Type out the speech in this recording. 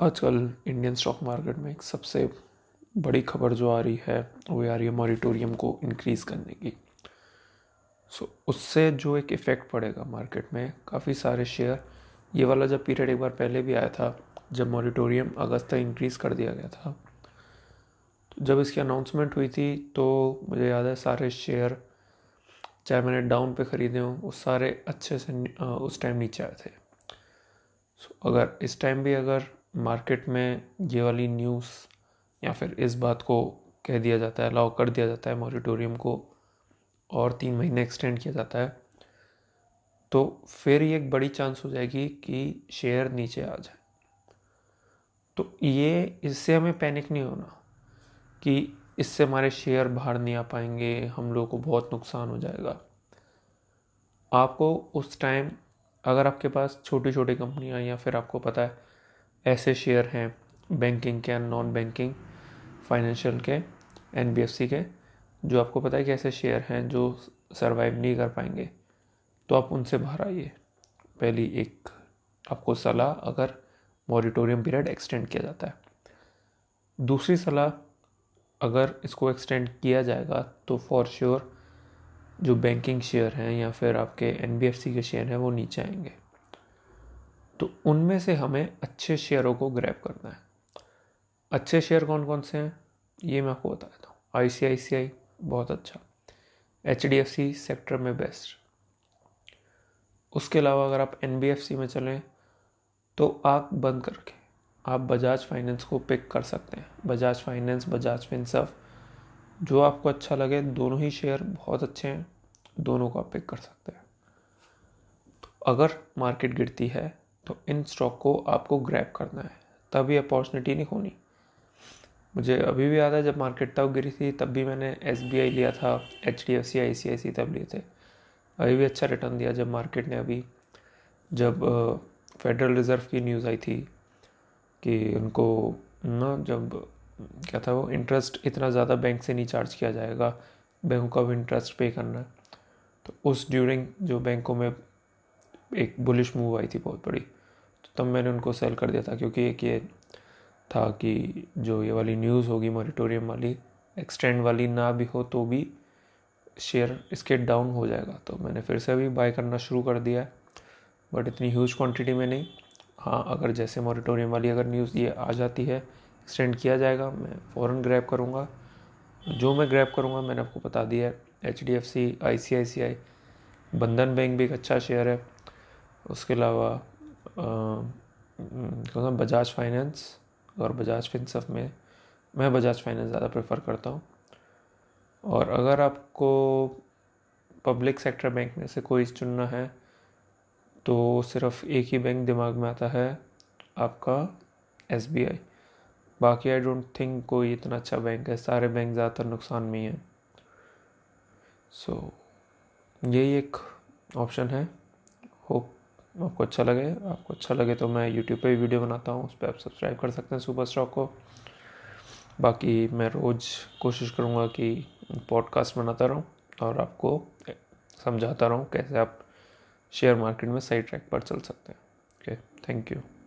आजकल Indian stock market में एक सबसे बड़ी खबर जो आ रही है वो आ रही है मॉरिटोरियम को इंक्रीज़ करने की। सो so, उससे जो एक इफ़ेक्ट पड़ेगा मार्केट में काफ़ी सारे शेयर ये वाला जब पीरियड एक बार पहले भी आया था जब मॉरिटोरियम अगस्त तक इंक्रीज़ कर दिया गया था तो जब इसकी अनाउंसमेंट हुई थी तो मुझे याद है सारे शेयर चाहे मैंने डाउन पे ख़रीदे हों वो सारे अच्छे से उस टाइम नीचे आए थे। सो so, अगर इस टाइम भी अगर मार्केट में ये वाली न्यूज़ या फिर इस बात को कह दिया जाता है अलाउ कर दिया जाता है मॉरिटोरियम को और तीन महीने एक्सटेंड किया जाता है तो फिर ये एक बड़ी चांस हो जाएगी कि शेयर नीचे आ जाए। तो ये, इससे हमें पैनिक नहीं होना कि इससे हमारे शेयर बाहर नहीं आ पाएँगे, हम लोगों को बहुत नुकसान हो जाएगा। आपको उस टाइम अगर आपके पास छोटी छोटी कंपनियाँ या फिर आपको पता है ऐसे शेयर हैं बैंकिंग के नॉन बैंकिंग फाइनेंशियल के एनबीएफसी के, जो आपको पता है कि ऐसे शेयर हैं जो सरवाइव नहीं कर पाएँगे। तो आप उनसे बाहर आइए। पहली एक आपको सलाह, अगर मॉरिटोरियम पीरियड एक्सटेंड किया जाता है। दूसरी सलाह, अगर इसको एक्सटेंड किया जाएगा तो फॉर श्योर जो बैंकिंग शेयर हैं या फिर आपके एनबीएफसी के शेयर हैं वो नीचे आएँगे। तो उनमें से हमें अच्छे शेयरों को ग्रैब करना है। अच्छे शेयर कौन कौन से हैं? ये मैं आपको बता देता हूँ। आई बहुत अच्छा। H D F C sector में बेस्ट उसके अलावा अगर आप एन बी एफ़ सी में चलें तो आग बंद करके आप बजाज फाइनेंस को पिक कर सकते हैं। बजाज फाइनेंस बजाज फिनसफ जो आपको अच्छा लगे, दोनों ही शेयर बहुत अच्छे हैं। दोनों को आप पिक कर सकते हैं। तो अगर मार्केट गिरती है तो इन स्टॉक को आपको ग्रैप करना है। तभी अपॉर्चुनिटी नहीं होनी। मुझे अभी भी याद है जब मार्केट तब गिरी थी, तब भी मैंने एसबीआई लिया था H D F C I C I C तब लिए थे। अभी भी अच्छा रिटर्न दिया जब मार्केट ने अभी। जब फेडरल रिज़र्व की न्यूज़ आई थी कि उनको, ना, जब, क्या था वो इंटरेस्ट इतना ज़्यादा बैंक से नहीं चार्ज किया जाएगा बैंकों का भी इंटरेस्ट पे करना है। तो उस ड्यूरिंग जो बैंकों में एक बुलिश मूव आई थी बहुत बड़ी। तब मैंने उनको सेल कर दिया था, क्योंकि एक ये था कि जो ये वाली न्यूज़ होगी मॉरिटोरियम वाली एक्सटेंड वाली ना भी हो तो भी शेयर इसके डाउन हो जाएगा। तो मैंने फिर से भी बाय करना शुरू कर दिया है बट इतनी ह्यूज क्वांटिटी में नहीं। हाँ अगर जैसे मॉरिटोरियम वाली अगर न्यूज़ ये आ जाती है एक्सटेंड किया जाएगा, मैं फ़ौर ग्रैब करूँगा। जो मैं ग्रैब करूँगा, मैंने आपको बता दिया है H D F C I C I C I Bandhan bank भी एक अच्छा शेयर है। उसके अलावा कौन बजाज फाइनेंस और बजाज फिनसफ में मैं बजाज फाइनेंस ज़्यादा प्रेफर करता हूँ। और अगर आपको पब्लिक सेक्टर बैंक में से कोई चुनना है तो सिर्फ़ एक ही बैंक दिमाग में आता है आपका एसबीआई। बाकी आई डोंट थिंक कोई इतना अच्छा बैंक है सारे बैंक ज़्यादातर नुकसान में ही हैं। सो so, यही एक ऑप्शन है। होप आपको अच्छा लगे, आपको अच्छा लगे तो मैं यूट्यूब पे भी वीडियो बनाता हूँ, उस पर आप सब्सक्राइब कर सकते हैं सुपर स्टॉक को। बाकी मैं रोज़ कोशिश करूँगा कि पॉडकास्ट बनाता रहूँ और आपको समझाता रहूँ कैसे आप शेयर मार्केट में सही ट्रैक पर चल सकते हैं। Okay thank you